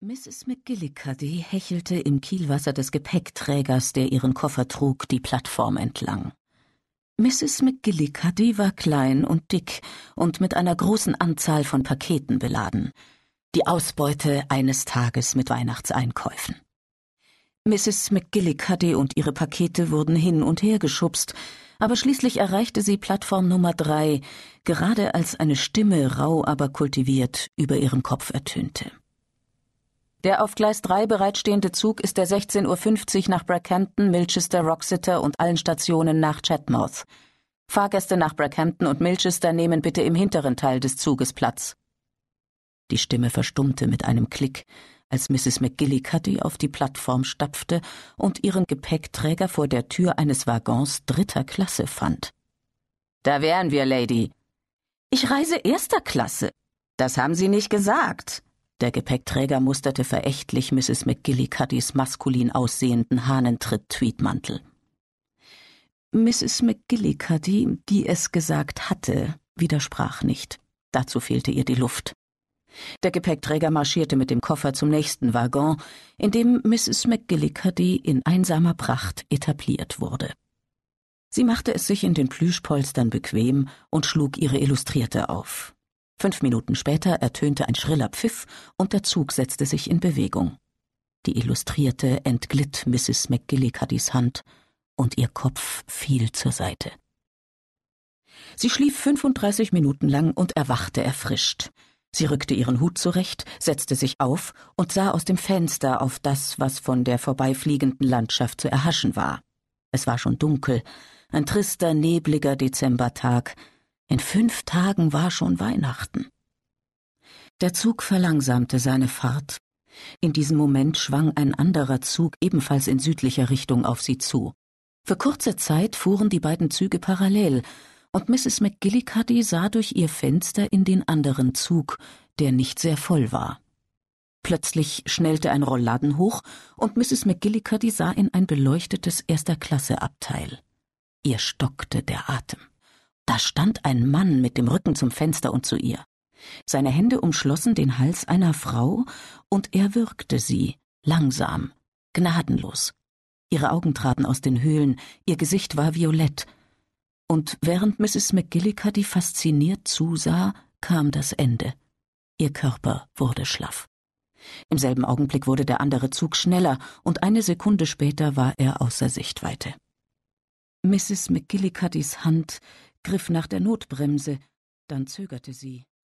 Mrs. McGillicuddy hechelte im Kielwasser des Gepäckträgers, der ihren Koffer trug, die Plattform entlang. Mrs. McGillicuddy war klein und dick und mit einer großen Anzahl von Paketen beladen. Die Ausbeute eines Tages mit Weihnachtseinkäufen. Mrs. McGillicuddy und ihre Pakete wurden hin und her geschubst, aber schließlich erreichte sie Plattform Nummer drei, gerade als eine Stimme, rau aber kultiviert, über ihrem Kopf ertönte. Der auf Gleis 3 bereitstehende Zug ist der 16.50 Uhr nach Brackhampton, Milchester, Roxeter und allen Stationen nach Chatmouth. Fahrgäste nach Brackhampton und Milchester nehmen bitte im hinteren Teil des Zuges Platz. Die Stimme verstummte mit einem Klick, als Mrs. McGillicuddy auf die Plattform stapfte und ihren Gepäckträger vor der Tür eines Waggons dritter Klasse fand. Da wären wir, Lady. Ich reise erster Klasse. Das haben Sie nicht gesagt. Der Gepäckträger musterte verächtlich Mrs. McGillicuddys maskulin aussehenden Hahnentritt-Tweedmantel. Mrs. McGillicuddy, die es gesagt hatte, widersprach nicht. Dazu fehlte ihr die Luft. Der Gepäckträger marschierte mit dem Koffer zum nächsten Waggon, in dem Mrs. McGillicuddy in einsamer Pracht etabliert wurde. Sie machte es sich in den Plüschpolstern bequem und schlug ihre Illustrierte auf. Fünf Minuten später ertönte ein schriller Pfiff und der Zug setzte sich in Bewegung. Die Illustrierte entglitt Mrs. McGillicuddys Hand und ihr Kopf fiel zur Seite. Sie schlief 35 Minuten lang und erwachte erfrischt. Sie rückte ihren Hut zurecht, setzte sich auf und sah aus dem Fenster auf das, was von der vorbeifliegenden Landschaft zu erhaschen war. Es war schon dunkel, ein trister, nebliger Dezembertag, in fünf Tagen war schon Weihnachten. Der Zug verlangsamte seine Fahrt. In diesem Moment schwang ein anderer Zug ebenfalls in südlicher Richtung auf sie zu. Für kurze Zeit fuhren die beiden Züge parallel, und Mrs. McGillicuddy sah durch ihr Fenster in den anderen Zug, der nicht sehr voll war. Plötzlich schnellte ein Rollladen hoch, und Mrs. McGillicuddy sah in ein beleuchtetes Erster-Klasse-Abteil. Ihr stockte der Atem. Da stand ein Mann mit dem Rücken zum Fenster und zu ihr. Seine Hände umschlossen den Hals einer Frau, und er würgte sie, langsam, gnadenlos. Ihre Augen traten aus den Höhlen, ihr Gesicht war violett. Und während Mrs. McGillicuddy fasziniert zusah, kam das Ende. Ihr Körper wurde schlaff. Im selben Augenblick wurde der andere Zug schneller, und eine Sekunde später war er außer Sichtweite. Mrs. McGillicuddys Hand griff nach der Notbremse, dann zögerte sie.